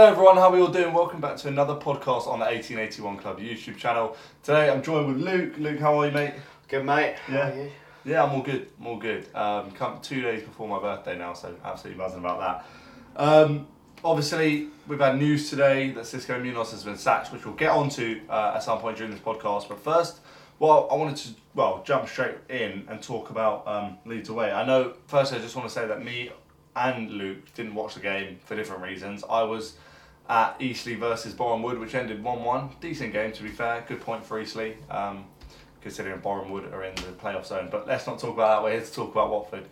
Hello everyone, how are we all doing? Welcome back to another podcast on the 1881 Club YouTube channel. Today I'm joined with Luke. Luke, how are you, mate? Good mate. Yeah. How are you? Yeah, I'm all good. I'm all good. Um, come two days before my birthday now, so absolutely buzzing about that. Um, obviously, we've had news today that Xisco Munoz has been sacked, which we'll get onto uh, at some point during this podcast. But first, well, I wanted to well jump straight in and talk about um, Leeds away. I know. First, I just want to say that me and Luke didn't watch the game for different reasons. I was at Eastleigh versus Boreham Wood, which ended one-one. Decent game, to be fair. Good point for Eastleigh. Um, considering Boreham Wood are in the playoff zone. But let's not talk about that. We're here to talk about Watford.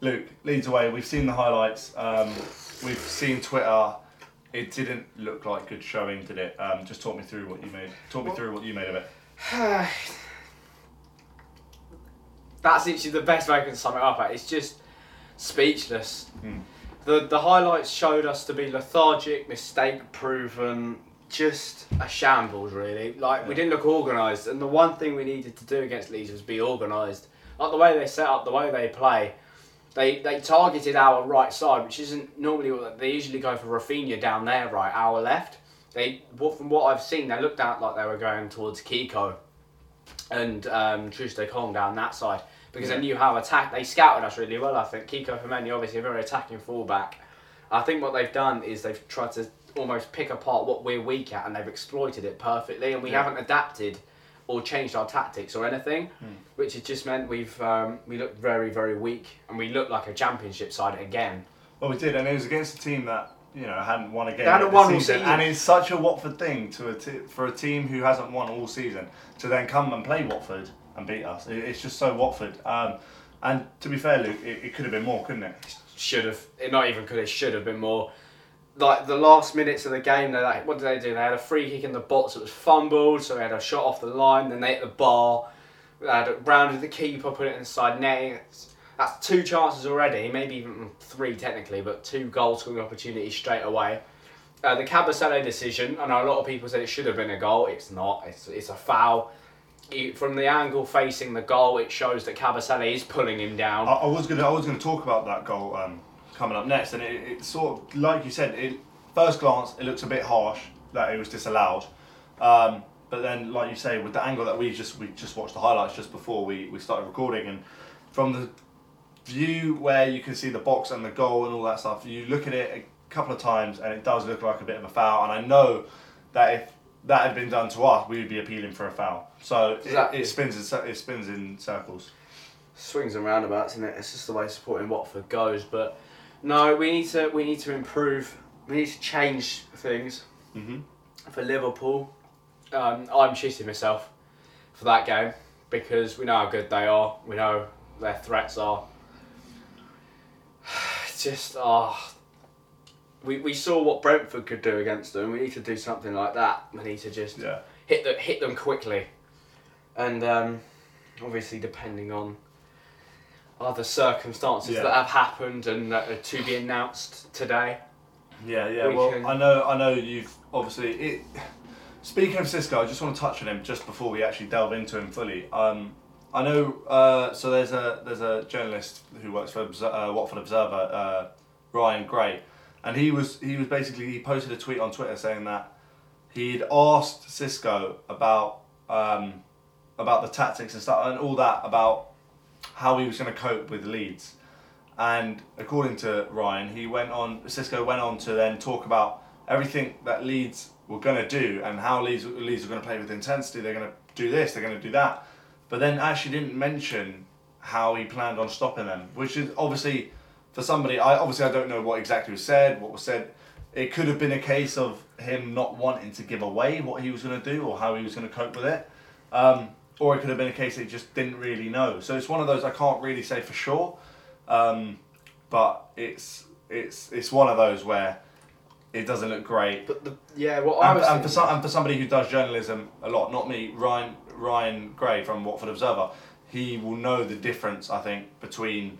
Luke leads away. We've seen the highlights. Um, we've seen Twitter. It didn't look like good showing, did it? Um, just talk me through what you made. Talk me through what you made of it. That's literally the best way I can sum it up at. It's just speechless. Hmm. The the highlights showed us to be lethargic, mistake proven, just a shambles really. Like we didn't look organised, and the one thing we needed to do against Leeds was be organised. Like the way they set up, the way they play. They, they targeted our right side, which isn't normally what they usually go for Rafinha down there, right, our left. They, what from what I've seen, they looked out like they were going towards Kiko and um, Troost-Ekong down that side because Yeah. they knew how attack. They scouted us really well. I think Kiko Femenia obviously a very attacking fullback. I think what they've done is they've tried to almost pick apart what we're weak at and they've exploited it perfectly. And we Yeah. haven't adapted or changed our tactics or anything, Hmm. which has just meant we've um, we look very very weak and we look like a championship side again. Well, we did, and it was against a team that you know hadn't won a game. Hadn't won all season, season. and it's such a Watford thing to a t- for a team who hasn't won all season to then come and play Watford and beat us. It, it's just so Watford. Um, and to be fair, Luke, it, it could have been more, couldn't it? should have it not even could it should have been more like the last minutes of the game they like what did they do they had a free kick in the box that was fumbled so they had a shot off the line then they hit the bar they had it rounded the keeper put it inside net. That's two chances already maybe even three technically but two goal scoring opportunities straight away uh, the Kabasele decision I know a lot of people said it should have been a goal it's not it's, it's a foul You- from the angle facing the goal it shows that Kabasele is pulling him down. I, I was gonna I was gonna talk about that goal um, coming up next, and it, it sort of like you said, it first glance it looks a bit harsh that it was disallowed, um, but then like you say, with the angle that we just we just watched the highlights just before we, we started recording, and from the view where you can see the box and the goal and all that stuff, you look at it a couple of times and it does look like a bit of a foul, and I know that if that had been done to us, we would be appealing for a foul. So it, Exactly. it spins in, it spins in circles. swings and roundabouts, isn't it? It's just the way supporting Watford goes. But no, we need to we need to improve. We need to change things hmm for Liverpool. Um, I'm shitting myself for that game because we know how good they are. We know their threats are. It's just ah. We, we saw what Brentford could do against them. We need to do something like that. We need to just Yeah. hit the, hit them quickly, and um, obviously depending on other circumstances Yeah. that have happened and that are to be announced today. Yeah, yeah. We well, can- I know, I know. You've obviously. It, speaking of Xisco, I just want to touch on him just before we actually delve into him fully. Um, I know. Uh, so there's a there's a journalist who works for Obser- uh, Watford Observer, uh, Ryan Gray, and he was he was basically he posted a tweet on Twitter saying that he'd asked Xisco about um, about the tactics and stuff and all that about how he was going to cope with Leeds. And according to Ryan, he went on. Xisco went on to then talk about everything that Leeds were going to do and how Leeds Leeds were going to play with intensity. They're going to do this. They're going to do that. But then actually didn't mention how he planned on stopping them, which is obviously for somebody. I obviously I don't know what exactly was said. What was said. It could have been a case of him not wanting to give away what he was going to do or how he was going to cope with it. Um, or it could have been a case that he just didn't really know. So it's one of those I can't really say for sure. Um, but it's it's it's one of those where it doesn't look great. But the yeah, what I And, was and for some, and for somebody who does journalism a lot, not me, Ryan Ryan Gray from Watford Observer, he will know the difference. I think between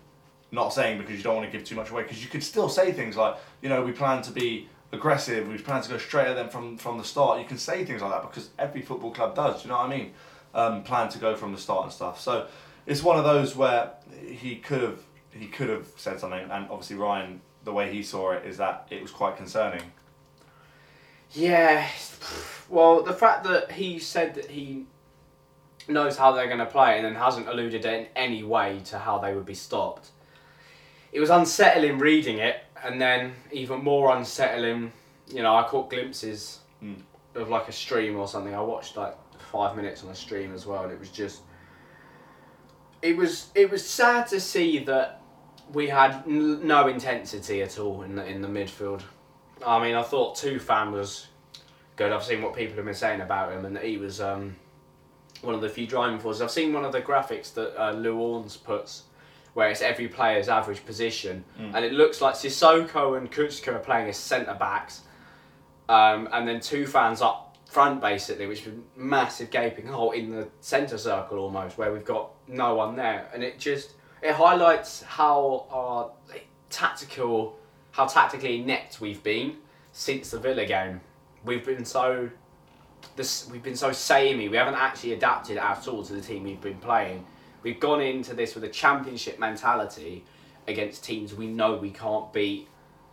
not saying because you don't want to give too much away because you could still say things like you know we plan to be aggressive, we plan to go straight at them from from the start. You can say things like that because every football club does. Do you know what I mean? Um, plan to go from the start and stuff. So it's one of those where he could have he could have said something, and obviously Ryan, the way he saw it is that it was quite concerning. Yeah. Well, the fact that he said that he knows how they're going to play and then hasn't alluded in any way to how they would be stopped. It was unsettling reading it, and then even more unsettling. You know, I caught glimpses Mm. of like a stream or something. I watched like five minutes on a stream as well, and it was just. It was it was sad to see that we had n- no intensity at all in the in the midfield. I mean, I thought Tufan was good. I've seen what people have been saying about him, and that he was um, one of the few driving forces. I've seen one of the graphics that uh, Lou Orns puts, where it's every player's average position, Mm. and it looks like Sissoko and Kucka are playing as centre backs, um, and then two fans up front basically, which is a massive gaping hole in the centre circle almost, where we've got no one there, and it just it highlights how our tactical, how tactically inept we've been since the Villa game. We've been so this we've been so samey. We haven't actually adapted at all to the team we've been playing. We've gone into this with a championship mentality against teams we know we can't beat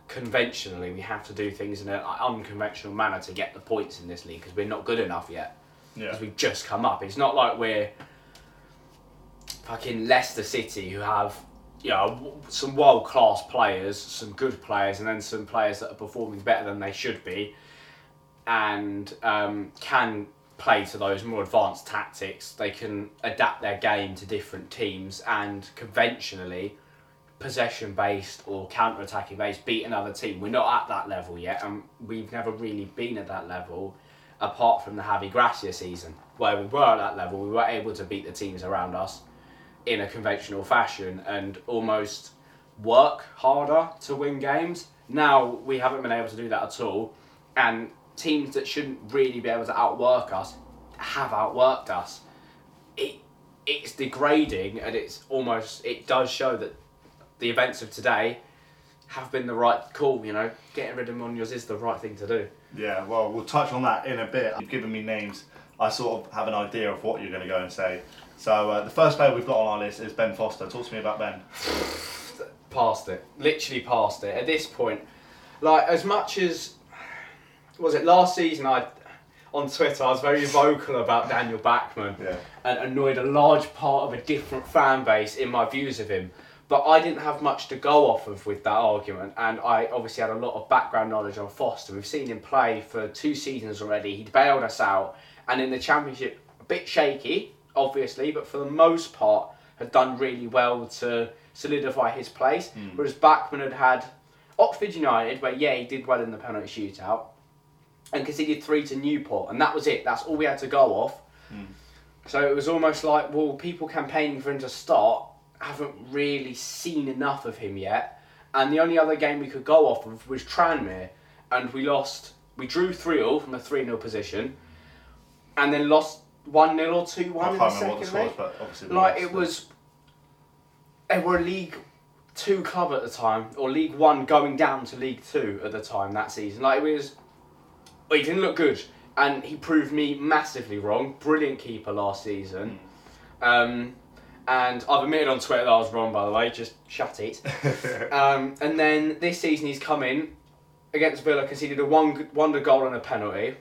conventionally. We have to do things in an unconventional manner to get the points in this league because we're not good enough yet Yeah. because we've just come up. It's not like we're fucking Leicester City who have you know some world class players, some good players, and then some players that are performing better than they should be, and um, can play to those more advanced tactics. They can adapt their game to different teams and conventionally. Possession based or counter attacking based, beat another team. We're not at that level yet, and we've never really been at that level apart from the Javi Gracia season, where we were at that level, we were able to beat the teams around us in a conventional fashion and almost work harder to win games. Now we haven't been able to do that at all, and teams that shouldn't really be able to outwork us have outworked us. It it's degrading, and it's almost it does show that the events of today have been the right call. You know, getting rid of Munoz is the right thing to do. Yeah, well, we'll touch on that in a bit. You've given me names. I sort of have an idea of what you're going to go and say. So uh, the first player we've got on our list is Ben Foster. Talk to me about Ben. past it, literally past it. At this point, like as much as was it last season, I on Twitter I was very vocal about Daniel Bachmann Yeah. and annoyed a large part of a different fan base in my views of him. But I didn't have much to go off of with that argument, and I obviously had a lot of background knowledge on Foster. We've seen him play for two seasons already. He'd bailed us out, and in the championship, a bit shaky, obviously, but for the most part, had done really well to solidify his place. Hmm. Whereas Bachmann had had Oxford United, where yeah, he did well in the penalty shootout, and conceded three to Newport, and that was it. That's all we had to go off. Hmm. So it was almost like, well, people campaigning for him to start haven't really seen enough of him yet. And the only other game we could go off of was Tranmere, and we lost. We drew 3 0 from a 3 0 position, and then lost 1 0 or 2 1 in the remember what the second was, leg. but obviously Like, it was. They were a League Two club at the time, or League One going down to League Two at the time that season. Like, it was. He didn't look good, and he proved me massively wrong. Brilliant keeper last season. Um, and I've admitted on Twitter that I was wrong, by the way, just shut it. um, and then this season he's come in against Villa, conceded a one wonder goal and a penalty.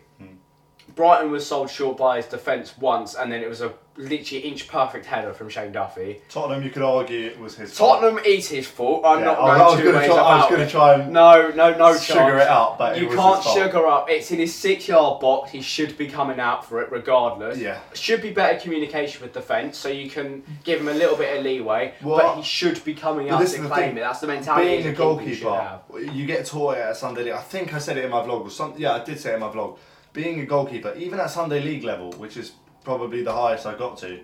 Brighton was sold short by his defence once, and then it was a literally inch perfect header from Shane Duffy. Tottenham, you could argue it was his fault. Tottenham is his fault. I'm Yeah, not I, I going was two going to ways try. I was going to try and No, no, no sugar chance. it out, but you can't fault. sugar up. It's in his six-yard box. He should be coming out for it regardless. Yeah. Should be better communication with defence, so you can give him a little bit of leeway. Well, but he should be coming but out this to claim it. That's the mentality. being a keeper you should goalkeeper, you get taught it at Sunday League. I think I said it in my vlog. Or something. yeah, I did say it in my vlog. Being a goalkeeper, even at Sunday League level, which is probably the highest I got to,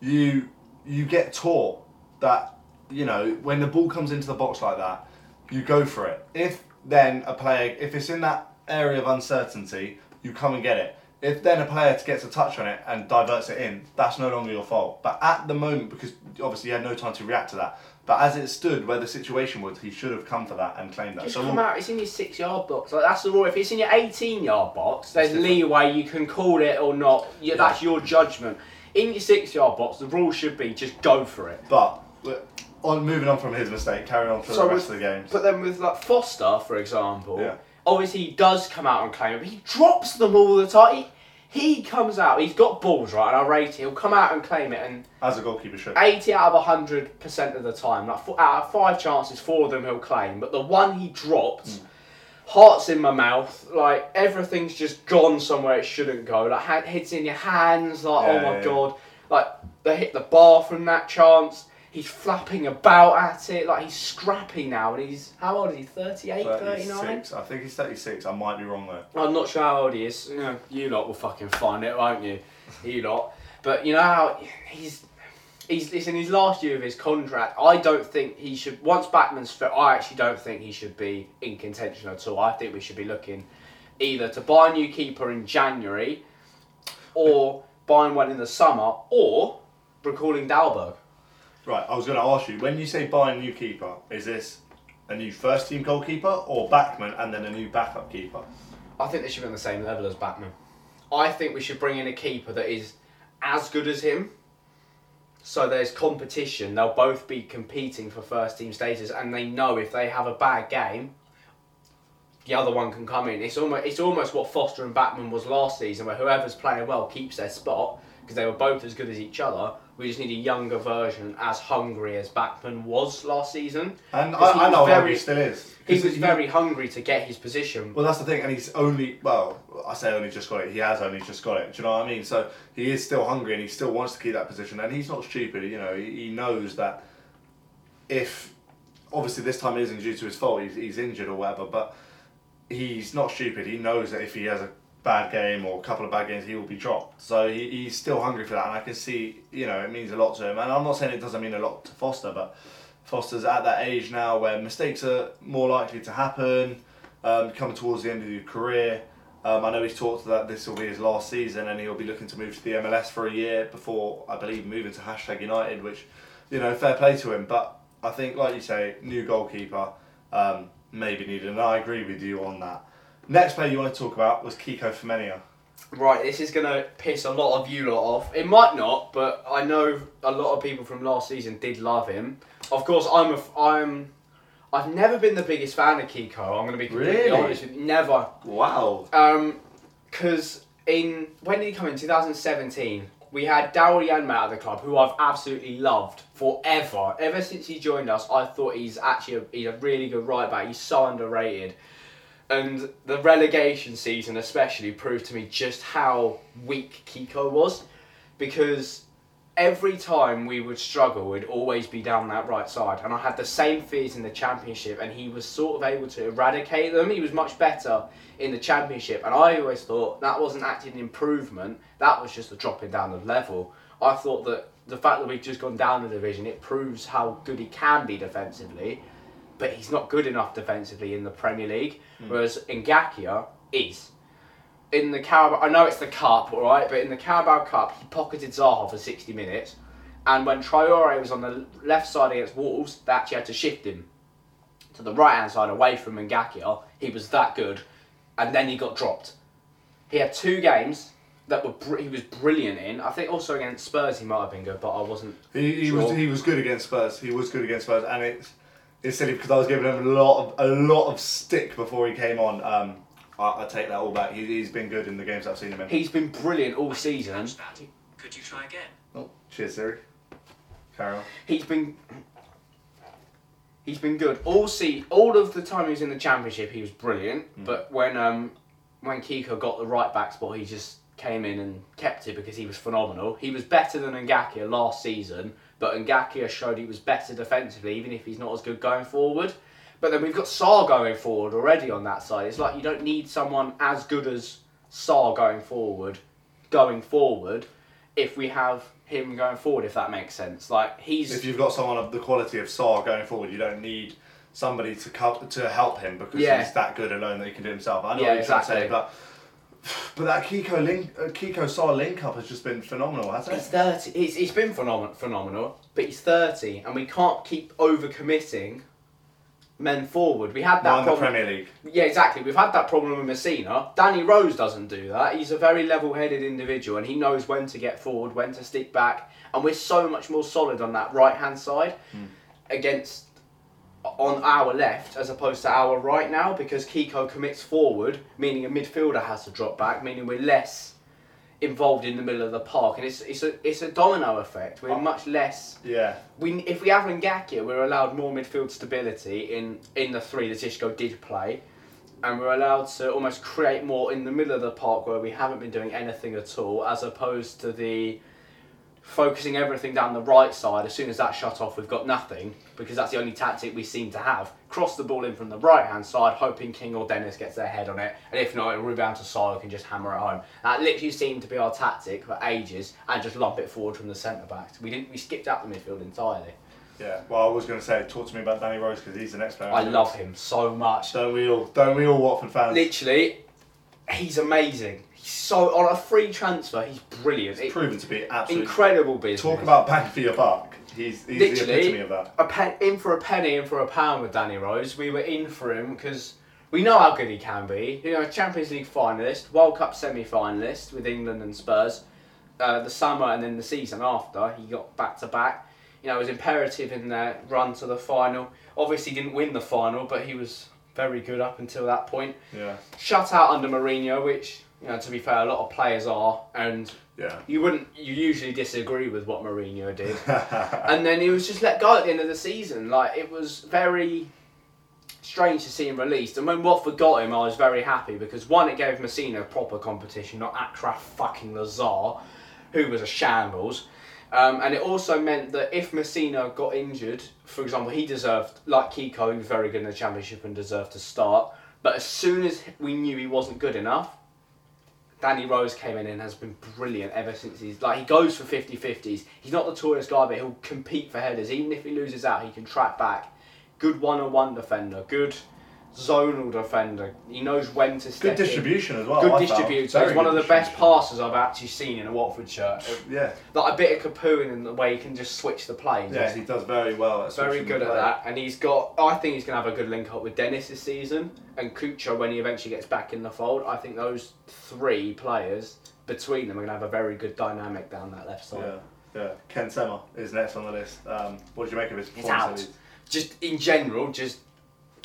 you you get taught that you know when the ball comes into the box like that, you go for it. If then a player, if it's in that area of uncertainty, you come and get it. If then a player gets a touch on it and diverts it in, that's no longer your fault. But at the moment, because obviously you had no time to react to that, but as it stood where the situation was, he should have come for that and claimed that. Just So come out. It's in your six-yard box. Like that's the rule. If it's in your eighteen-yard box, there's different. leeway. You can call it or not. Yeah, That's your judgment. In your six-yard box, the rule should be just go for it. But we're- on moving on from his mistake, carry on for the rest of the games. But then with like Foster, for example, Yeah. Obviously, he does come out and claim it, but he drops them all the time. He, he comes out, he's got balls, right, and I rate it. He'll come out and claim it, and As a goalkeeper should. 80 out of 100% of the time, like four, out of five chances, four of them he'll claim. But the one he dropped, hmm. heart's in my mouth, like everything's just gone somewhere it shouldn't go. Like ha- hits in your hands, like Yeah, oh my yeah. god, like they hit the bar from that chance. He's flapping about at it, like he's scrappy now, and he's how old is he? 38, 39? I think he's 36. I might be wrong though. I'm not sure how old he is. You, know, you lot will fucking find it, won't you? You lot. But you know how he's he's it's in his last year of his contract. I don't think he should. Once Bachmann's fit, I actually don't think he should be in contention at all. I think we should be looking either to buy a new keeper in January, or buying one in the summer, or recalling Dahlberg. Right, I was going to ask you, when you say buy a new keeper, is this a new first team goalkeeper or Bachmann and then a new backup keeper? I think they should be on the same level as Bachmann. I think we should bring in a keeper that is as good as him. So there's competition. They'll both be competing for first team status, and they know if they have a bad game, the other one can come in. It's almost it's almost what Foster and Bachmann was last season, where whoever's playing well keeps their spot because they were both as good as each other. We just need a younger version, as hungry as Bachmann was last season. And I, I know very- he still is. He was very hungry to get his position. Well, that's the thing, and he's only well, I say only just got it. He has only just got it. Do you know what I mean? So he is still hungry, and he still wants to keep that position, and he's not stupid. You know, he, he knows that if obviously this time isn't due to his fault, he's, he's injured or whatever, but he's not stupid. He knows that if he has a bad game or a couple of bad games, he will be dropped. So he, he's still hungry for that, and I can see, you know, it means a lot to him. And I'm not saying it doesn't mean a lot to Foster, but Foster's at that age now where mistakes are more likely to happen, um, coming towards the end of your career. Um, I know he's talked that this will be his last season and he'll be looking to move to the MLS for a year before, I believe, moving to hashtag United, which, you know, fair play to him. But I think, like you say, new goalkeeper um, maybe needed, and I agree with you on that. Next player you want to talk about was Kiko Femenia. Right, this is gonna piss a lot of you lot off. It might not, but I know a lot of people from last season did love him. Of course, I'm a, I'm I've never been the biggest fan of Kiko. I'm gonna be completely Really? honest with you. Never. Wow. Um, because in when did he come in? 2017. We had Daryl Janmaat at the club, who I've absolutely loved forever. Ever since he joined us, I thought he's actually a, he's a really good right back. He's so underrated. And the relegation season, especially, proved to me just how weak Kiko was, because every time we would struggle, we'd always be down that right side. And I had the same fears in the championship, and he was sort of able to eradicate them. He was much better in the championship, and I always thought that wasn't actually an improvement. That was just a dropping down of level. I thought that the fact that we've just gone down the division, it proves how good he can be defensively, but he's not good enough defensively in the Premier League. Hmm. Whereas Ngakia is. In the Carabao, I know it's the cup, all right, but in the Carabao Cup, he pocketed Zaha for 60 minutes, and when Traore was on the left side against Wolves, they actually had to shift him to the right hand side away from Ngakia. He was that good, and then he got dropped. He had two games that were br- he was brilliant in. I think also against Spurs he might have been good, but I wasn't. He, he Sure. was he was good against Spurs. He was good against Spurs, and it's it's silly because I was giving him a lot of a lot of stick before he came on. Um, I, I take that all back. He, he's been good in the games I've seen him in. He's been brilliant all season. Could you try again? oh, cheers, Siri. Carry on. He's been he's been good all see all of the time he was in the championship. He was brilliant, but when um when Kiko got the right back spot, he just came in and kept it because he was phenomenal. He was better than Ngakia last season, but Ngakia showed he was better defensively, even if he's not as good going forward. But then we've got Sarr going forward already on that side. It's like you don't need someone as good as Sarr going forward, going forward, if we have him going forward. If that makes sense, like he's If you've got someone of the quality of Sarr going forward, you don't need somebody to co- to help him because Yeah. he's that good alone that he can do himself. I know Yeah, what you're trying to say, exactly. but but that Kiko link uh, Kiko Sarr link up has just been phenomenal, hasn't He's it? thirty. He's, he's been phenomenal, phenomenal, but he's thirty, and we can't keep overcommitting men forward. We had that Not in the problem. Premier League. Yeah, exactly. We've had that problem with Masina. Danny Rose doesn't do that. He's a very level-headed individual, and he knows when to get forward, when to stick back, and we're so much more solid on that right-hand side Hmm. against on our left as opposed to our right now because Kiko commits forward, meaning a midfielder has to drop back, meaning we're less involved in the middle of the park, and it's it's a it's a domino effect. We're much less. Yeah. We if we have Ngakia, we're allowed more midfield stability in in the three that Xisco did play, and we're allowed to almost create more in the middle of the park where we haven't been doing anything at all, as opposed to the focusing everything down the right side. As soon as that shut off, we've got nothing because that's the only tactic we seem to have. Cross the ball in from the right hand side, hoping King or Dennis gets their head on it, and if not, it'll rebound to Sile who can just hammer it home. That literally seemed to be our tactic for ages, and just lump it forward from the centre backs. We didn't. We skipped out the midfield entirely. Yeah. Well, I was going to say, talk to me about Danny Rose because he's the next player. I love him so much. Don't we all? Don't we all, Watford fans? Literally, he's amazing. He's so on a free transfer. He's brilliant. It's It- proven to be absolutely. incredible business. Talk about bang for your buck. He's, he's the Literally, epitome of that. a pen, in for a penny, in for a pound with Danny Rose. We were in for him because we know how good he can be. You know, Champions League finalist, World Cup semi-finalist with England and Spurs. Uh, the summer and then the season after, he got back to back. You know, it was imperative in their run to the final. Obviously, didn't win the final, but he was very good up until that point. Yeah. Shut out under Mourinho, which you know, to be fair, a lot of players are, and Yeah. you wouldn't. You usually disagree with what Mourinho did and then he was just let go at the end of the season. Like it was very strange to see him released. And when Watford got him, I was very happy because one, it gave Masina proper competition, not Achraf fucking Lazaar, who was a shambles. Um, and it also meant that if Masina got injured, for example, he deserved, like Kiko, he was very good in the championship and deserved to start. But as soon as we knew he wasn't good enough, Danny Rose came in and has been brilliant ever since he's like he goes for 50-50s. He's not the tallest guy, but he'll compete for headers. Even if he loses out, he can track back. Good one-on-one defender. Good zonal defender. He knows when to step Good in. distribution as well. Good I felt. distributor. Very He's one good of the best distribution. passers I've actually seen in a Watford shirt. Yeah. Like a bit of Capoon in the way he can just switch the play. Yeah, he does very well at Very good the at that, and he's got. I think he's going to have a good link up with Dennis this season and Cucho when he eventually gets back in the fold. I think those three players between them are going to have a very good dynamic down that left side. Yeah, yeah. Ken Sema is next on the list. Um, what did you make of his He's performance? out. Just in general, just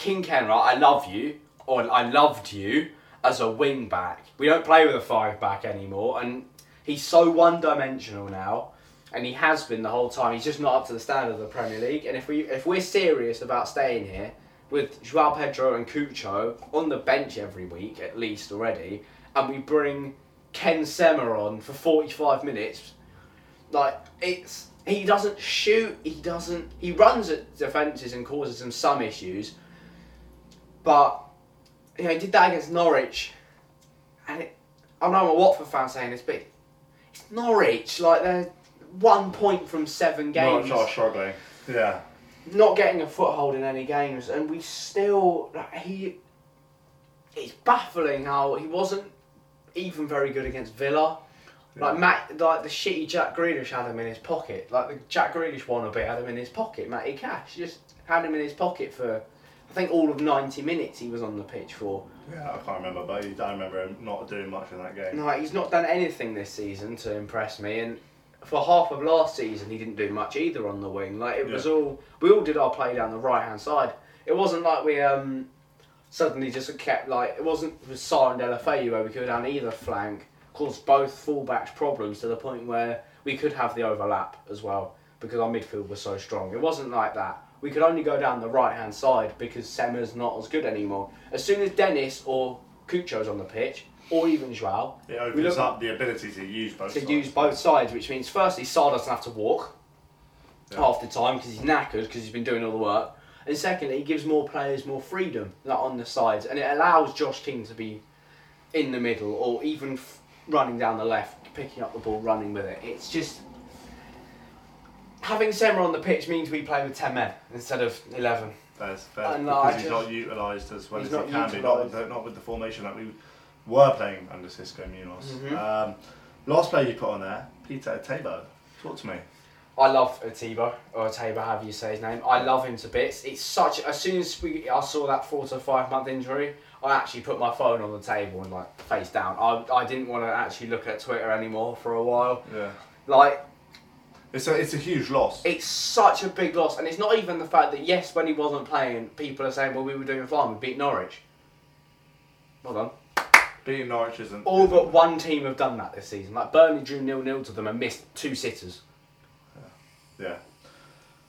King Kenra, I love you, or I loved you as a wing back. We don't play with a five back anymore, and he's so one dimensional now, and he has been the whole time. He's just not up to the standard of the Premier League. And if we if we're serious about staying here with Joao Pedro and Cucho on the bench every week at least already, and we bring Ken Sema on for forty five minutes, like it's he doesn't shoot. He doesn't. He runs at defences and causes them some issues. But you know, he did that against Norwich, and it, I know I'm a Watford fan saying this, but it's Norwich. Like they're one point from seven games, Not struggling. Yeah. not getting a foothold in any games, and we still like, he. It's baffling how he wasn't even very good against Villa. Like Yeah. Matt, like the shitty Jack Grealish had him in his pocket. Like the Jack Grealish wannabe had him in his pocket. Matty Cash just had him in his pocket for, I think all of ninety minutes he was on the pitch for. Yeah, I can't remember, but he- I remember him not doing much in that game. No, he's not done anything this season to impress me, and for half of last season he didn't do much either on the wing. Like it was all we all did our play down the right hand side. It wasn't like we um suddenly just kept like it wasn't with Sarr and Deulofeu where we could go down either flank, caused both fullbacks problems to the point where we could have the overlap as well because our midfield was so strong. It wasn't like that. We could only go down the right hand side because Sema's not as good anymore. As soon as Dennis or Cucho's on the pitch, or even Joao, It opens up the ability to use both to sides. use both sides, which means firstly Sarr doesn't have to walk Yeah. half the time because he's knackered because he's been doing all the work, and secondly he gives more players more freedom like on the sides, and it allows Josh King to be in the middle or even f- running down the left, picking up the ball, running with it. It's just having Sema on the pitch means we play with ten men instead of eleven. That's fair. I because I he's not utilised as well as he can be. Not with, the, not with the formation that we were playing under Xisco Munoz. Mhm. Um, last player you put on there, Peter Etebo. Talk to me. I love Atiba or Atiba, however you say his name. I love him to bits. It's such. As soon as we, I saw that four to five month injury, I actually put my phone on the table and like face down. I, I didn't want to actually look at Twitter anymore for a while. Yeah. Like, It's a it's a huge loss. It's such a big loss, and it's not even the fact that yes, when he wasn't playing, people are saying, "Well, we were doing fine. We beat Norwich." Well done. Beating Norwich isn't. All isn't- but one team have done that this season. Like Burnley drew nil nil to them and missed two sitters. Yeah,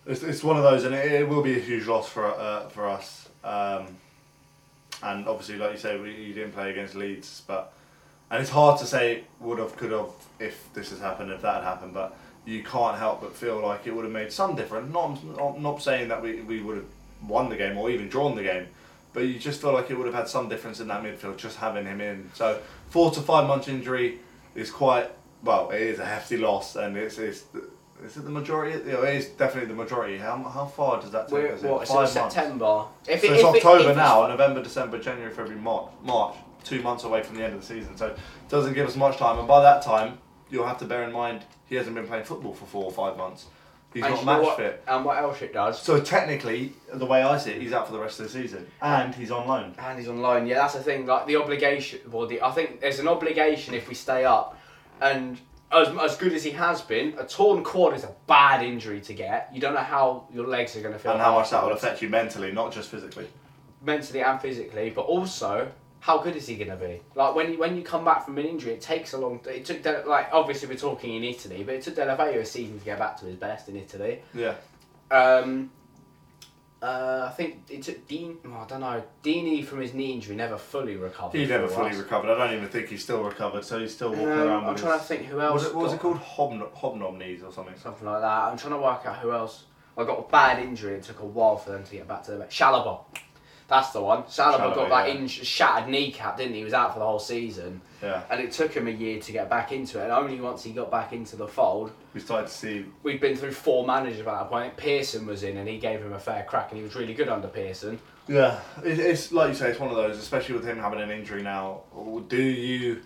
it's, it's one of those, and it, it will be a huge loss for uh, for us. Um, and obviously, like you say, we you didn't play against Leeds, but and it's hard to say would have, could have, if this has happened, if that had happened. But you can't help but feel like it would have made some difference. Not not, not saying that we, we would have won the game or even drawn the game, but you just feel like it would have had some difference in that midfield just having him in. So four to five months injury is quite well. It is a hefty loss, and it's it's. Is it the majority? You know, it is definitely the majority. How, how far does that take We're, us? what, Five months. September. If So it- it's it- October if now, November, December, January, February, March, March, two months away from the end of the season. So it doesn't give us much time. And by that time, you'll have to bear in mind he hasn't been playing football for four or five months. He's and not match what- fit. And what else it does? So technically, the way I see it, he's out for the rest of the season, and he's on loan. And he's on loan. Yeah, that's the thing. Like the obligation. Well, the, I think there's an obligation if we stay up, and as, as good as he has been, a torn quad is a bad injury to get. You don't know how your legs are going to feel. And how much that will affect you mentally, not just physically. mentally and physically, but also how good is he going to be? Like when you, when you come back from an injury, it takes a long. It took De- like obviously we're talking in Italy, but it took Deulofeu a season to get back to his best in Italy. Yeah. Um, uh, I think it took Dean. oh, I don't know. Deeney from his knee injury never fully recovered. He never fully us. recovered. I don't even think he's still recovered, so he's still walking Um, around I'm trying his, to think who else. was it, what was it called? Hobno- hobnob knees or something. Something like that. I'm trying to work out who else. I got a bad injury. It took a while for them to get back to the Chalobah. That's the one. Chalobah, got that yeah. in- shattered kneecap, didn't he? He was out for the whole season. Yeah. and it took him a year to get back into it. And only once he got back into the fold, We started to see we'd been through four managers by that point. Pearson was in, and he gave him a fair crack, and he was really good under Pearson. Yeah, it, it's like you say, it's one of those, especially with him having an injury now. Do you,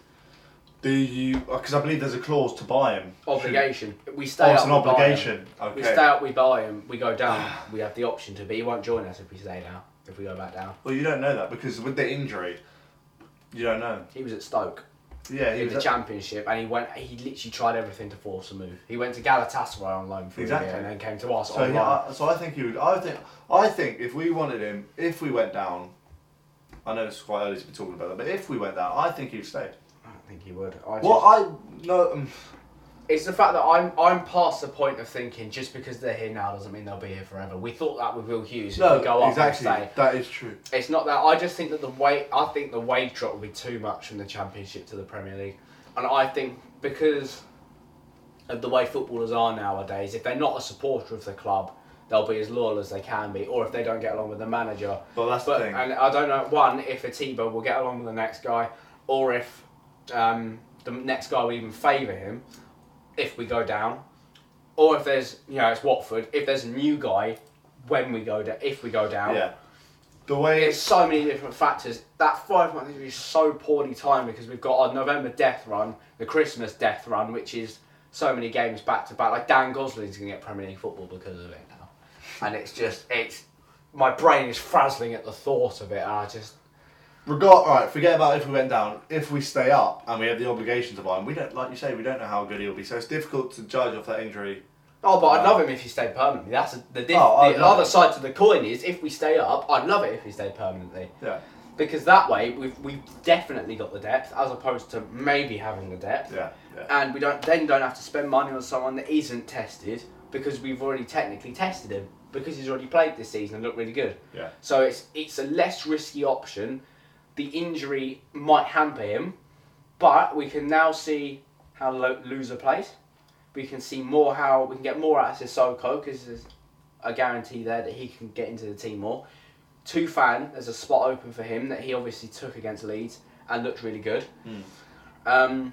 do you? Because I believe there's a clause to buy him. Obligation. We Oh, stay it's up. an we buy him. obligation. Okay. We stay up. We buy him. We go down. we have the option to, but he won't join us if we stay down. If we go back down, Well, you don't know that because with the injury, you don't know. he was at Stoke. Yeah, in the at- championship, and he went. He literally tried everything to force a move. He went to Galatasaray on loan for Exactly. a year, and then came to us So on yeah, loan. I, so I think he would. I think I think if we wanted him, if we went down, I know it's quite early to be talking about that, but if we went down, I think he'd stay. I don't think he would. I Well, I no. Um, It's the fact that I'm I'm past the point of thinking just because they're here now doesn't mean they'll be here forever. We thought that with Will Hughes. If no, we go up exactly. and stay. That is true. It's not that. I just think that the weight. I think the wage drop will be too much from the Championship to the Premier League, and I think because of the way footballers are nowadays, if they're not a supporter of the club, they'll be as loyal as they can be, or if they don't get along with the manager. But that's But the thing. and I don't know one if Atiba will get along with the next guy, or if um, the next guy will even favour him if we go down, or if there's you know it's Watford if there's a new guy when we go down if we go down. yeah. The way It's so many different factors. That five months is so poorly timed because we've got our November death run, the Christmas death run, which is so many games back to back. Like Dan Gosling's gonna get Premier League football because of it now, and it's just it's my brain is frazzling at the thought of it, and I just Regard right, forget about if we went down. If we stay up and we have the obligation to buy him, we don't like you say we don't know how good he'll be. So it's difficult to judge off that injury. Oh, but I'd um, love him if he stayed permanently. That's a, the, diff- Oh, I'd the love other it. side to the coin is if we stay up, I'd love it if he stayed permanently Yeah, because that way we've we've definitely got the depth as opposed to maybe having the depth, yeah, yeah. and we don't then don't have to spend money on someone that isn't tested because we've already technically tested him because he's already played this season and looked really good. Yeah. So it's it's a less risky option. The injury might hamper him, but we can now see how Lo- Louza plays. We can see more how we can get more out of Sissoko because there's a guarantee there that he can get into the team more. Tufan, there's a spot open for him that he obviously took against Leeds and looked really good. Mm. Um,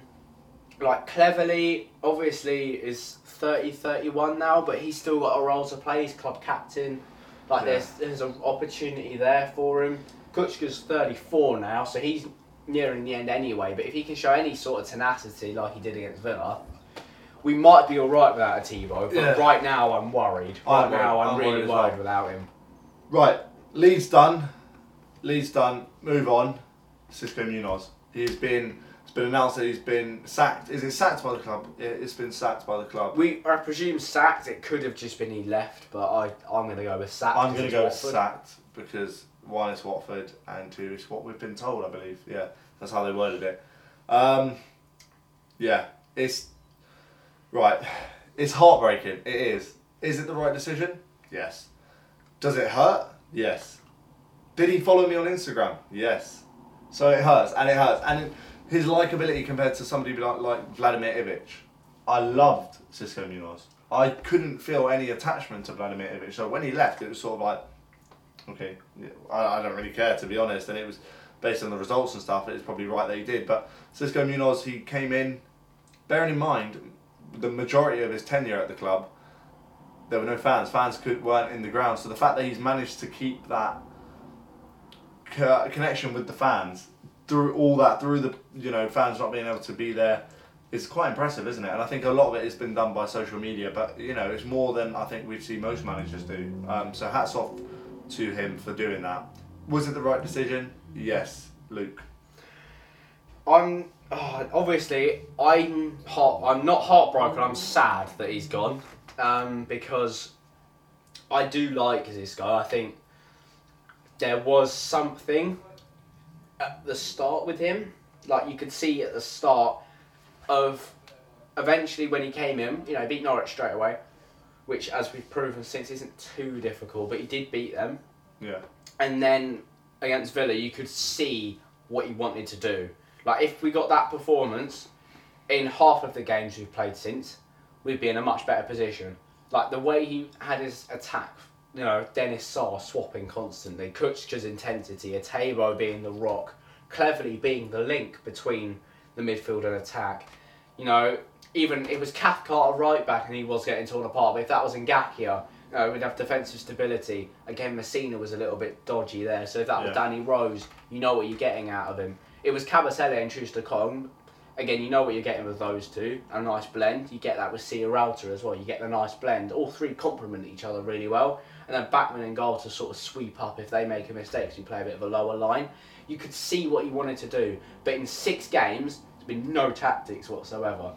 like Cleverley, obviously is 30, 31 now, but he's still got a role to play. He's club captain. Like Yeah. there's there's an opportunity there for him. Kucka's 34 now, so he's nearing the end anyway. But if he can show any sort of tenacity like he did against Villa, we might be all right without a Tebow. But Yeah. right now, I'm worried. Right I'm now, worried. I'm, I'm really worried as worried well. without him. Right, Leeds done. Leeds done. Move on. Xisco Munoz. He's been It's been announced that he's been sacked. Is it sacked by the club? Yeah, it's been sacked by the club. We, I presume, sacked. It could have just been he left, but I, I'm going to go with sacked. I'm 'cause going to it's go with Watford. sacked because one is Watford and two is what we've been told. I believe. Yeah, that's how they worded it. Um, yeah, it's right. It's heartbreaking. It is. Is it the right decision? Yes. Does it hurt? Yes. Did he follow me on Instagram? Yes. So it hurts, and it hurts, and his likability compared to somebody like, like Vladimir Ivic, I loved Xisco Munoz. I couldn't feel any attachment to Vladimir Ivic. So when he left, it was sort of like, okay, I, I don't really care to be honest. And it was based on the results and stuff. It's probably right that he did. But Xisco Munoz, he came in, bearing in mind the majority of his tenure at the club, there were no fans. Fans could weren't in the ground. So the fact that he's managed to keep that co- connection with the fans through all that, through the you know fans not being able to be there, is quite impressive, isn't it? And I think a lot of it has been done by social media. But you know, it's more than I think we see most managers do. Um, so hats off to him for doing that. Was it the right decision? Yes, Luke. I'm oh, obviously I'm heart. I'm not heartbroken. I'm sad that he's gone, um, because I do like this guy. I think there was something at the start with him. Like you could see at the start of eventually when he came in, you know, beat Norwich straight away, which as we've proven since isn't too difficult, but he did beat them Yeah. and then against Villa, you could see what he wanted to do. Like if we got that performance in half of the games we've played since, we'd be in a much better position. Like the way he had his attack, you know, Dennis Sarr swapping constantly, Kucka's intensity, Atebo being the rock, Cleverley being the link between the midfield and attack. You know, even it was Cathcart right back and he was getting torn apart, but if that was Ngakia, uh, we'd have defensive stability. Again, Masina was a little bit dodgy there. So if that was Danny Rose, you know what you're getting out of him. It was Kabasele and Trustor Again, you know what you're getting with those two. A nice blend. You get that with Sierralta as well. You get the nice blend. All three complement each other really well. And then Bachmann and goal to sort of sweep up if they make a mistake. So you play a bit of a lower line. You could see what he wanted to do. But in six games, there's been no tactics whatsoever.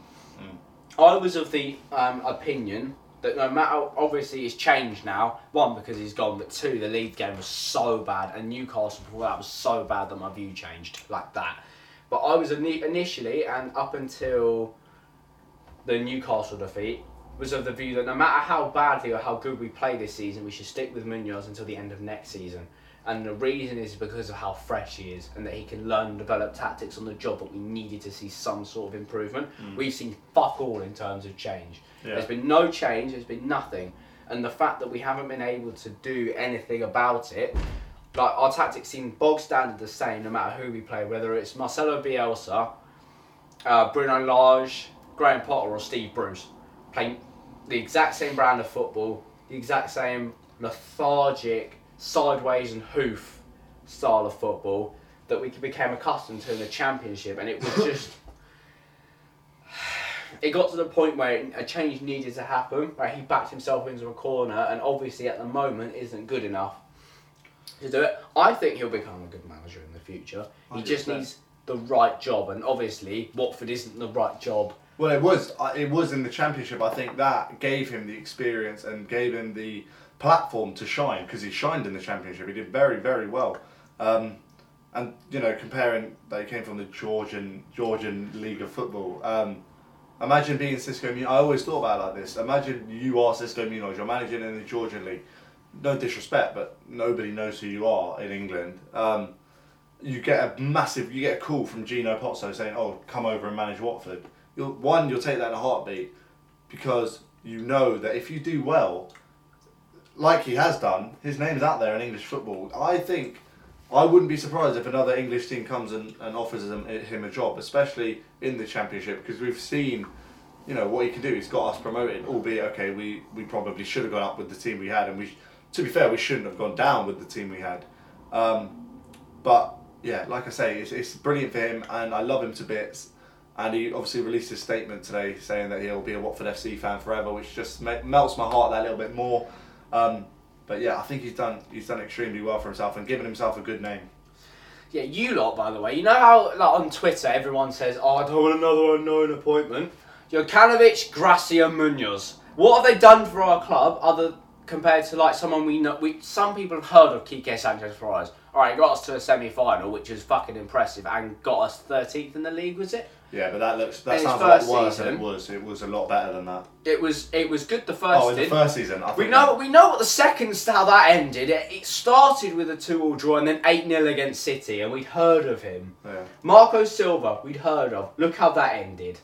I was of the um, opinion that no matter, obviously it's changed now. One because he's gone, but two the league game was so bad, and Newcastle before that was so bad that my view changed like that. But I was initially and up until the Newcastle defeat was of the view that no matter how badly or how good we play this season, we should stick with Munoz until the end of next season. And the reason is because of how fresh he is and that he can learn and develop tactics on the job, but we needed to see some sort of improvement. We've seen fuck all in terms of change. Yeah. There's been no change, there's been nothing. And the fact that we haven't been able to do anything about it, like our tactics seem bog standard the same no matter who we play, whether it's Marcelo Bielsa, uh, Bruno Lage, Graham Potter, or Steve Bruce. Playing the exact same brand of football, the exact same lethargic, sideways and hoof style of football that we became accustomed to in the championship, and it was just. It got to the point where a change needed to happen, where he backed himself into a corner, and obviously at the moment isn't good enough to do it. I think he'll become a good manager in the future. He just 100%. needs the right job, and obviously Watford isn't the right job. Well, it was. uh, It was in the championship. I think that gave him the experience and gave him the platform to shine because he shined in the championship. He did very, very well. Um, and you know, comparing, they came from the Georgian Georgian League of Football. Um, imagine being Xisco Munoz. I always thought about like this. Imagine you are Xisco Munoz. You're managing in the Georgian League. No disrespect, but nobody knows who you are in England. Um, you get a massive, you get a call from Gino Pozzo saying, "Oh, come over and manage Watford." You'll, one, you'll take that in a heartbeat because you know that if you do well, like he has done, his name's out there in English football. I think I wouldn't be surprised if another English team comes and, and offers him, him a job, especially in the Championship, because we've seen, you know, what he can do. He's got us promoted, albeit okay, we, we probably should have gone up with the team we had, and we, to be fair, we shouldn't have gone down with the team we had. Um, but yeah, like I say, it's, it's brilliant for him, and I love him to bits. And he obviously released his statement today saying that he'll be a Watford FC fan forever, which just melts my heart that little bit more. Um, but yeah, I think he's done he's done extremely well for himself and given himself a good name. Yeah, you lot, by the way. You know how like on Twitter everyone says, "Oh, I don't want another unknown appointment." Jokanovic, Gracia, Munoz. What have they done for our club other compared to like someone we know? We some people have heard of Quique Sanchez Flores. All right, got us to a semi-final, which is fucking impressive, and got us thirteenth in the league. Was it? Yeah, but that looks that In sounds a lot worse than it was. It was a lot better than that. It was. It was good the oh, first. Oh, in the first season, I We know we know what the second how that ended. It, it started with a two-all draw and then eight 0 against City, and we'd heard of him. Yeah. Marco Silva, we'd heard of. Look how that ended.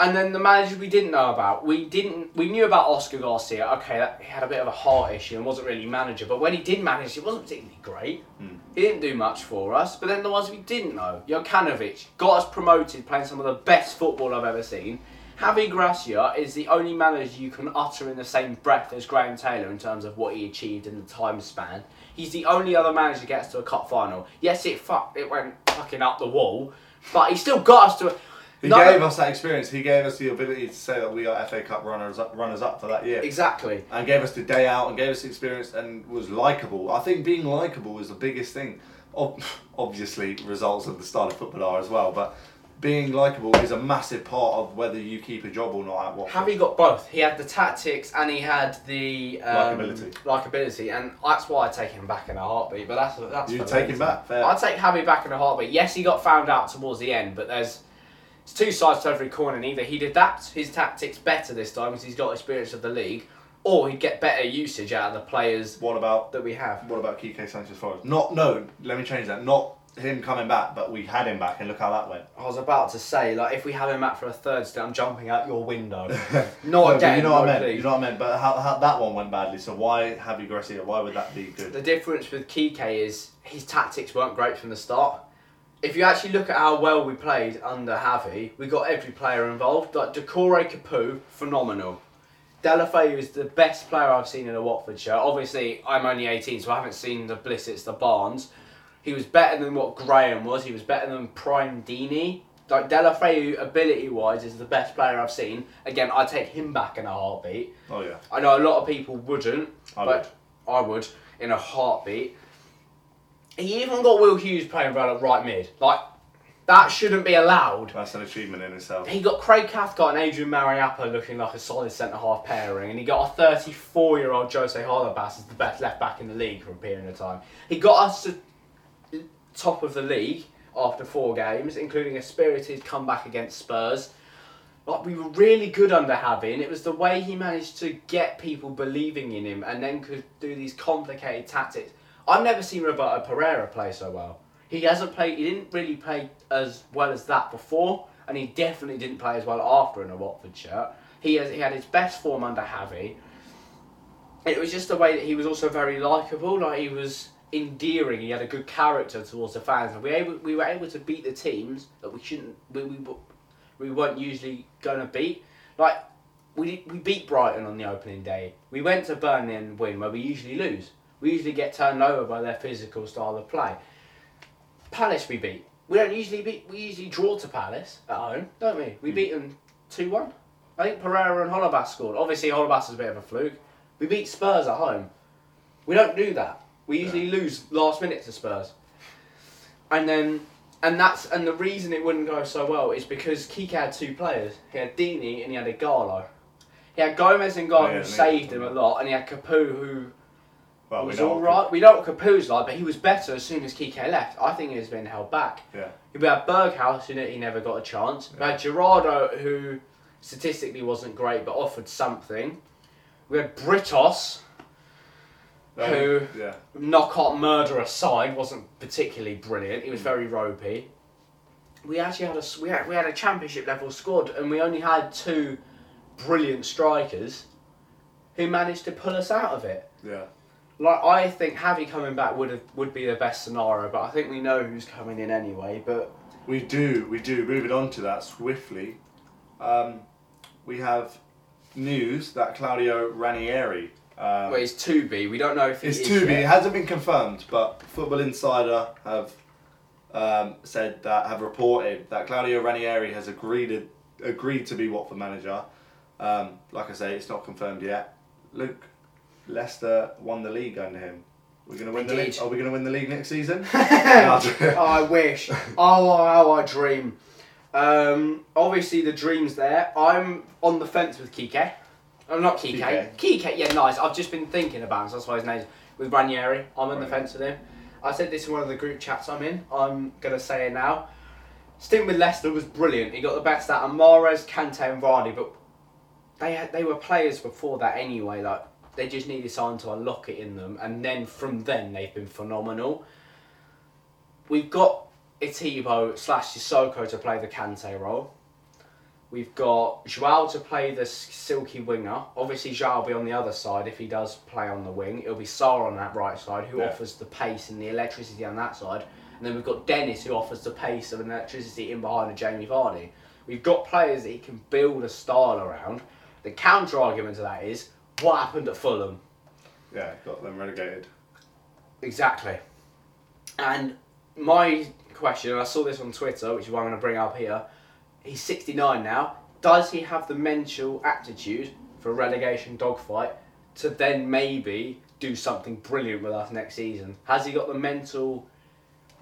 And then the manager we didn't know about. We didn't. We knew about Oscar Garcia. Okay, that, he had a bit of a heart issue and wasn't really manager. But when he did manage, it wasn't particularly great. Hmm. He didn't do much for us. But then the ones we didn't know, Jokanovic got us promoted, playing some of the best football I've ever seen. Javi Gracia is the only manager you can utter in the same breath as Graham Taylor in terms of what he achieved in the time span. He's the only other manager gets to a cup final. Yes, it fuck, it went fucking up the wall, but he still got us to. A, He gave us that experience. He gave us the ability to say that we are FA Cup runners up, runners up for that year. exactly. and gave us the day out and gave us the experience and was likable. I think being likable is the biggest thing. Ob- Obviously, results of the style of football are as well, but being likable is a massive part of whether you keep a job or not at Watford. Got both. He had the tactics and he had the um, Likeability. Likability, and that's why I take him back in a heartbeat. But that's that's. You take him back, fair. I'd take Javi back in a heartbeat. Yes, he got found out towards the end, but there's it's two sides to every coin, and either he'd adapt his tactics better this time because he's got experience of the league, or he'd get better usage out of the players What about that we have. what about Quique Sanchez Flores? Not no. Let me change that. Not him coming back, but we had him back, and look how that went. I was about to say, like, if we have him back for a third stint, I'm jumping out your window. No, Not but again. you know what I meant. You know what I meant. But how, how that one went badly. So why Javi Gracia? Why would that be good? The difference with Quique is his tactics weren't great from the start. If you actually look at how well we played under Javi, we got every player involved. Like Decore Capoue, phenomenal. Deulofeu is the best player I've seen in a Watford shirt. Obviously, I'm only 18, so I haven't seen the Blissetts, the Barnes. He was better than what Graham was. He was better than Prime Deeney. Like Deulofeu, ability-wise, is the best player I've seen. Again, I'd take him back in a heartbeat. Oh yeah. I know a lot of people wouldn't, I but I would in a heartbeat. He even got Will Hughes playing around at right mid. Like that shouldn't be allowed. That's an achievement in itself. He got Craig Cathcart and Adrian Mariappa looking like a solid centre half pairing, and he got a 34 year old Jose Holebas as the best left back in the league for a period of time. He got us to top of the league after four games, including a spirited comeback against Spurs. Like we were really good under Javi, and it was the way he managed to get people believing in him, and then could do these complicated tactics. I've never seen Roberto Pereyra play so well. He hasn't played. He didn't really play as well as that before, and he definitely didn't play as well after in a Watford shirt. He has. He had his best form under Javi. It was just the way that he was also very likable. Like he was endearing. He had a good character towards the fans, and we able we were able to beat the teams that we shouldn't. We we, we weren't usually to beat. Like we we beat Brighton on the opening day. We went to Burnley and win where we usually lose. We usually get turned over by their physical style of play. Palace we beat. We don't usually beat. We usually draw to Palace at home, don't we? We hmm. beat them two one. I think Pereyra and Holebas scored. Obviously, Holebas is a bit of a fluke. We beat Spurs at home. We don't do that. We usually lose last minute to Spurs. And then, and that's and the reason it wouldn't go so well is because Quique had two players. He had Deeney and he had Ighalo. He had Gomes and Gar Oh, yeah, who saved him a lot, and he had Capoue who Well, was know all right. We know what Capoue's like, but he was better as soon as Quique left. I think he has been held back. Yeah. We had Berghuis, who he never got a chance. We had Gerardo, who statistically wasn't great but offered something. We had Britos, Who- Yeah. knockout murder aside, wasn't particularly brilliant. He was very ropey. We actually had a we had, we had a championship level squad, and we only had two brilliant strikers who managed to pull us out of it. Yeah. Like I think Javi coming back would have would be the best scenario, but I think we know who's coming in anyway. But We do, we do. Moving on to that swiftly, um, we have news that Claudio Ranieri. Um, well, it's to be. We don't know if he it's is to be. It hasn't been confirmed, but Football Insider have um, said that have reported that Claudio Ranieri has agreed agreed to be Watford manager. Um, like I say, it's not confirmed yet. Luke, Leicester won the league under him. We're gonna win They the league. Are we gonna win the league next season? I wish. Oh, how I dream. Um, obviously, the dream's there. I'm on the fence with Quique. I'm not Quique. Quique. Quique, yeah, nice. I've just been thinking about him, so that's why his name's with Ranieri. I'm on the fence with him. I said this in one of the group chats I'm in. I'm going to say it now. Stint with Leicester was brilliant. He got the best out of Mahrez, Kante, and Vardy, but they had, they were players before that anyway. Like they just needed someone to unlock it in them, and then from then they've been phenomenal. We've got Etebo slash Sissoko to play the Kante role. We've got Joao to play the silky winger. Obviously, Joao will be on the other side if he does play on the wing. It'll be Sarr on that right side, who Yeah. offers the pace and the electricity on that side. And then we've got Dennis, who offers the pace and electricity in behind a Jamie Vardy. We've got players that he can build a style around. The counter argument to that is what happened at Fulham? yeah, got them relegated. Exactly. And my question, and I saw this on Twitter, which is why I'm going to bring up here. He's 69 now. Does he have the mental aptitude for a relegation dogfight to then maybe do something brilliant with us next season? Has he got the mental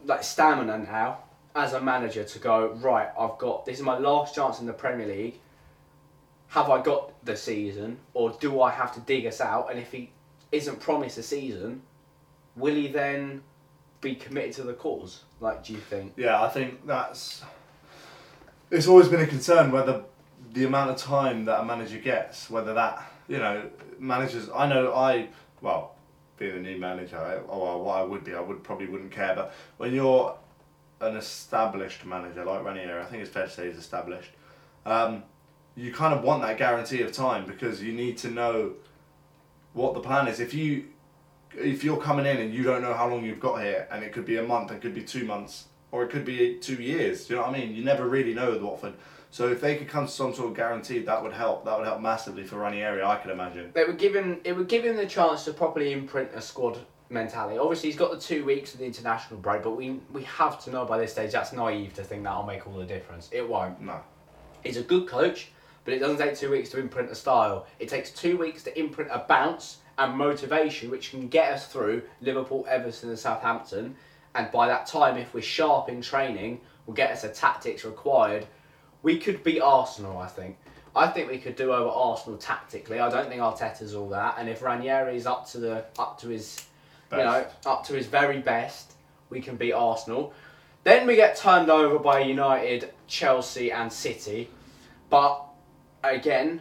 like stamina now as a manager to go right? I've got this is my last chance in the Premier League. Have I got the season, or do I have to dig us out? And if he isn't promised a season, will he then be committed to the cause? Like, do you think? Yeah, I think that's. It's always been a concern whether the amount of time that a manager gets, whether that you know managers. I know I well, being a new manager, I, or what I would be, I would probably wouldn't care. But when you're an established manager like Ranieri, I think it's fair to say he's established. Um, you kind of want that guarantee of time because you need to know what the plan is. If you if you're coming in and you don't know how long you've got here, and it could be a month, it could be two months, or it could be two years. Do you know what I mean? You never really know with Watford. So if they could come to some sort of guarantee, that would help. That would help massively for Ranieri, I could imagine. It would give him. It would give him the chance to properly imprint a squad mentality. Obviously, he's got the two weeks of the international break, but we we have to know by this stage that's naive to think that'll make all the difference. It won't. No. He's a good coach, but it doesn't take two weeks to imprint a style. It takes two weeks to imprint a bounce and motivation, which can get us through Liverpool, Everton, and Southampton. And by that time, if we're sharp in training, we'll get us the tactics required. We could beat Arsenal, I think. I think we could do over Arsenal tactically. I don't think Arteta's all that. And if Ranieri's up to the up to his, you know, up to his very best, we can beat Arsenal. Then we get turned over by United, Chelsea, and City. But again,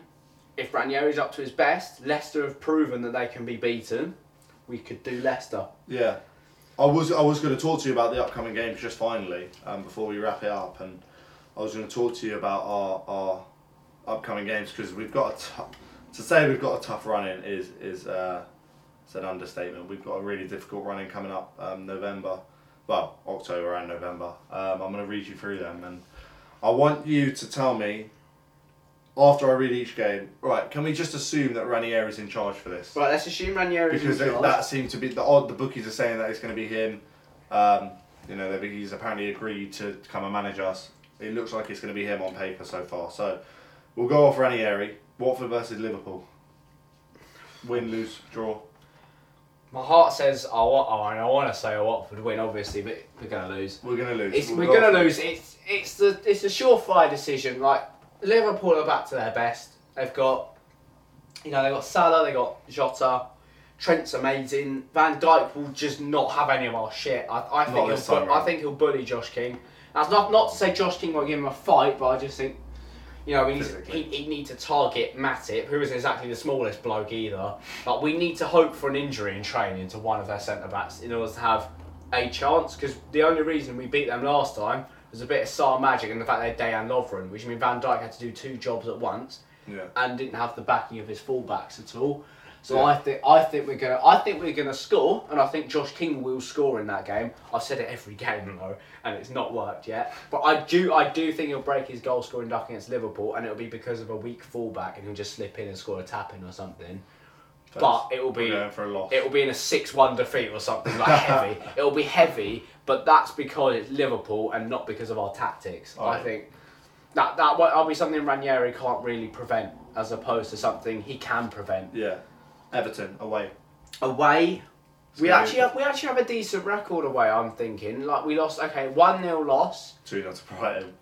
if Ranieri's up to his best, Leicester have proven that they can be beaten. We could do Leicester. Yeah. I was I was going to talk to you about the upcoming games just finally um, before we wrap it up, and I was going to talk to you about our our upcoming games because we've got a tough to say we've got a tough run in is is uh, it's an understatement. We've got a really difficult run in coming up um, November, well October and November. Um, I'm going to read you through them, and I want you to tell me after I read each game. Right? Can we just assume that Ranieri's in charge for this? Right, let's assume Ranieri's because in it- charge. that seemed to be the odd. The bookies are saying that it's going to be him. Um, you know, that he's apparently agreed to come and manage us. It looks like it's going to be him on paper so far. So we'll go off Ranieri. Watford versus Liverpool. Win, lose, draw. My heart says I want. Oh, I want to say I Watford win, obviously, but we're gonna lose. We're going to lose. It's, We'll we're gonna off- lose. It's it's the it's a surefire decision. Like Liverpool are back to their best. They've got, you know, they've got Salah, they've got Jota, Trent's amazing. Van Dijk will just not have any of our shit. I, I think he'll time bu- I think he'll bully Josh King. That's not not to say Josh King won't give him a fight, but I just think. You know, need, he, he need to target Matip, who isn't exactly the smallest bloke either. But we need to hope for an injury in training to one of their centre backs in order to have a chance. Because the only reason we beat them last time was a bit of Sarr magic and the fact they had Dejan Lovren, which means Van Dijk had to do two jobs at once Yeah. and didn't have the backing of his fullbacks at all. So Yeah. I think I think we're gonna I think we're gonna score, and I think Josh King will score in that game. I've said it every game though, and it's not worked yet. But I do I do think he'll break his goal scoring duck against Liverpool, and it'll be because of a weak fullback, and he'll just slip in and score a tap in or something. But it will be for a loss. it will be in a six-one defeat or something like heavy. It will be heavy, but that's because it's Liverpool and not because of our tactics. I think that that will be something Ranieri can't really prevent, as opposed to something he can prevent. yeah. Everton away. Away, We actually have we actually have a decent record away. I'm thinking like we lost okay one 0 loss. two not to Brighton.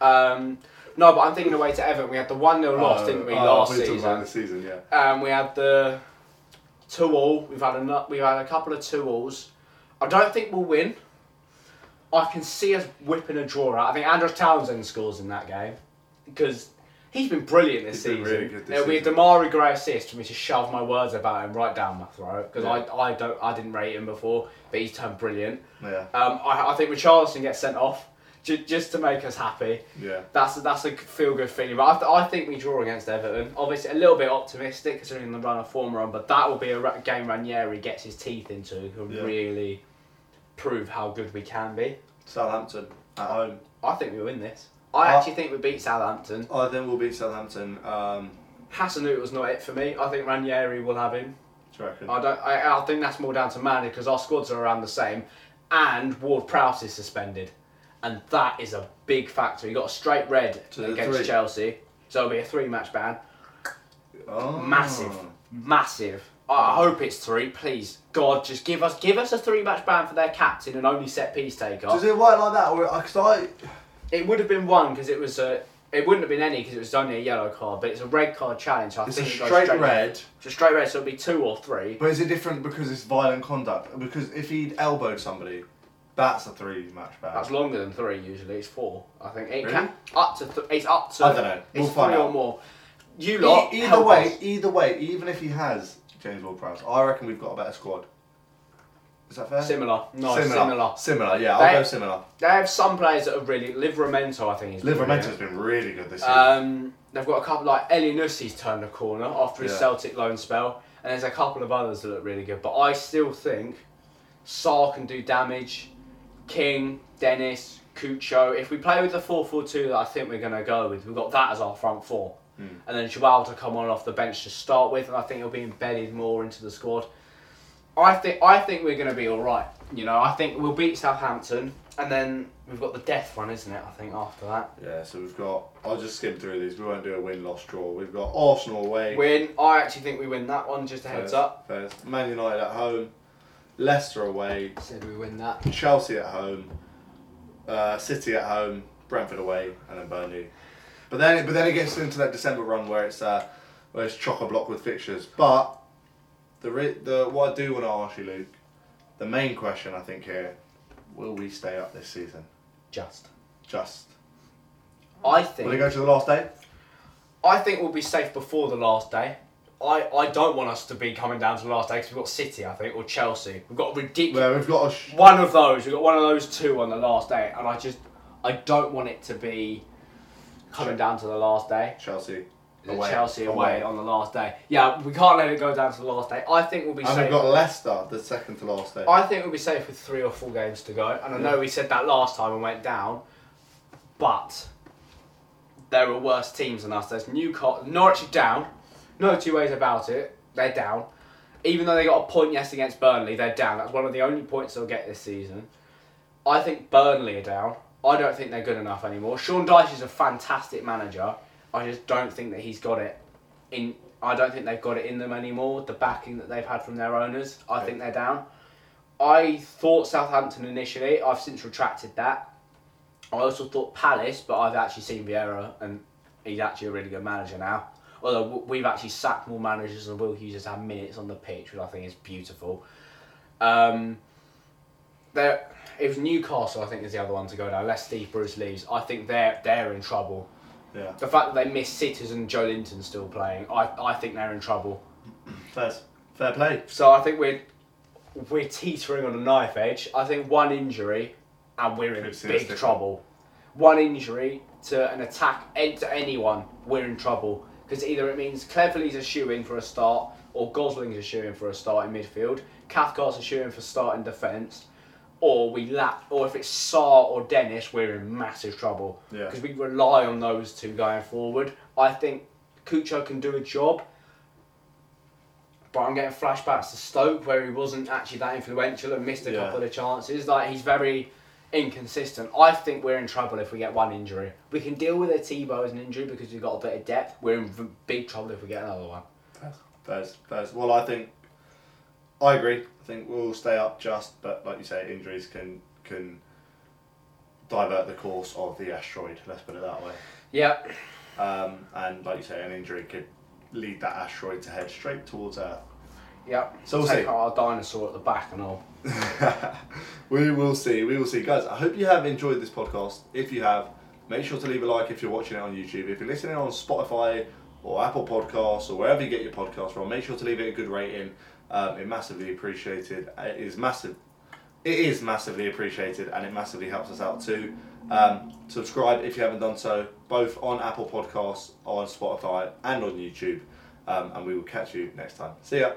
Um, no, but I'm thinking away to Everton. We had the one 0 loss, didn't we, oh, last season? season, yeah. Um, we had the two all. We've had a we've had a couple of two alls. I don't think we'll win. I can see us whipping a draw out. I think Andros Townsend scores in that game because he's been brilliant this He's been season. really good this It'll be a. Demarai Gray assist for me to shove my words about him right down my throat because Yeah. I, I don't I didn't rate him before, but he's turned brilliant. Yeah, Um, I, I think Richarlison gets sent off ju- just to make us happy. yeah. That's that's a feel good feeling. But I, th- I think we draw against Everton. Obviously, a little bit optimistic considering the run of form on, but that will be a game Ranieri gets his teeth into and Yeah. really prove how good we can be. Southampton at home. I think we win this. I Uh, actually think we beat Southampton. I think we'll beat Southampton. Um, Hasenhuttl was not it for me. I think Ranieri will have him. do reckon? I don't. I, I think that's more down to Manny because our squads are around the same, and Ward Prowse is suspended, and that is a big factor. He got a straight red the against three. Chelsea, so it'll be a three-match ban. Oh. Massive, massive. I I hope it's three. Please, God, just give us give us a three-match ban for their captain and only set piece taker. Does it work like that? Because uh, I, It would have been one because it was a. It wouldn't have been any because it was only a yellow card, but it's a red card challenge. So I it's a think it goes straight red. It's a straight red, so it'll be two or three. But is it different because it's violent conduct? Because if he'd elbowed somebody, that's a three match ban. That's longer than three usually. It's four. I think it Really? can up to. Th- it's up to. I don't know. It's We'll find three or out. more. You lot. E- either help way, us. either way, even if he has James Ward-Prowse, I reckon we've got a better squad. Is that fair? Similar. No, similar. similar. Similar, yeah. They- I'll go similar. They have some players that are really. Livramento, I think is. Livramento's been really good this year. Um, they've got a couple like Elyounoussi's turned the corner after his Yeah. Celtic loan spell, and there's a couple of others that look really good. But I still think Sarr can do damage. King, Dennis, Cucho. If we play with the 4-4-2 that I think we're going to go with, we've got that as our front four. Hmm. And then Joao to come on off the bench to start with, and I think he'll be embedded more into the squad. I think I think we're going to be all right. You know, I think we'll beat Southampton, and then we've got the death one, isn't it? I think after that. yeah, so we've got. I'll just skim through these. We won't do a win, loss, draw. We've got Arsenal away. Win. I actually think we win that one. Just a heads First- up. First. Man United at home. Leicester away. Said we win that. Chelsea at home. Uh, City at home. Brentford away, and then Burnley. But then, but then it gets into that December run where it's uh, where it's chock a block with fixtures. But the re- the what I do want to ask you, Luke, the main question I think here, will we stay up this season? Just. Just I think. will it go to the last day? I think we'll be safe before the last day. I, I don't want us to be coming down to the last day because we've got City, I think, or Chelsea. We've got ridiculous. Well, we've got sh- One of those. We've got one of those two on the last day, and I just I don't want it to be coming down to the last day. Chelsea away. Chelsea away, on the last day. Yeah, we can't let it go down to the last day. I think we'll be and safe. we've got Leicester the second to last day. I think we'll be safe with three or four games to go. And I know we said that last time and went down, but there are worse teams than us. There's Newcastle, Norwich down. No two ways about it. They're down. Even though they got a point yes against Burnley, they're down. That's one of the only points they'll get this season. I think Burnley are down. I don't think they're good enough anymore. Sean Dyche is a fantastic manager. I just don't think that he's got it in. I don't think they've got it in them anymore. The backing that they've had from their owners, I think they're down. I thought Southampton initially. I've since retracted that. I also thought Palace, but I've actually seen Vieira, and he's actually a really good manager now. Although we've actually sacked more managers than Will Hughes has had minutes on the pitch, which I think is beautiful. Um, there, it was Newcastle. I think is the other one to go down. Unless Steve Bruce leaves, I think they're they're in trouble. yeah, The fact that they miss Sitters and Joelinton still playing, I, I think they're in trouble. fair, fair play. So I think we're we're teetering on a knife edge. I think one injury and we're in Could big trouble. One injury to an attack to anyone, we're in trouble because either it means Cleverley's a shoe in for a start, or Gosling's a shoe in for a start in midfield. Cathcart's a shoe in for start in defence, or we lack, or if it's Sarr or Dennis, we're in massive trouble Yeah. because we rely on those two going forward. I think Cucho can do a job, but I'm getting flashbacks to Stoke where he wasn't actually that influential and missed a Yeah. couple of chances. Like he's very inconsistent. I think we're in trouble if we get one injury. We can deal with Etebo as an injury because we've got a bit of depth. We're in big trouble if we get another one. Fairs, fairs. Well, I think I agree. I think we'll stay up just, but like you say, injuries can can divert the course of the asteroid. Let's put it that way. Yeah. Um, and like you say, an injury could lead that asteroid to head straight towards Earth. Yep. So we'll Take see. our dinosaur at the back and all. we will see. We will see, guys. I hope you have enjoyed this podcast. If you have, make sure to leave a like if you're watching it on YouTube. If you're listening on Spotify or Apple Podcasts or wherever you get your podcast from, make sure to leave it a good rating. Um, it massively appreciated. It is massive. It is massively appreciated, and it massively helps us out too. Um, subscribe if you haven't done so, both on Apple Podcasts, on Spotify, and on YouTube. Um, and we will catch you next time. See ya.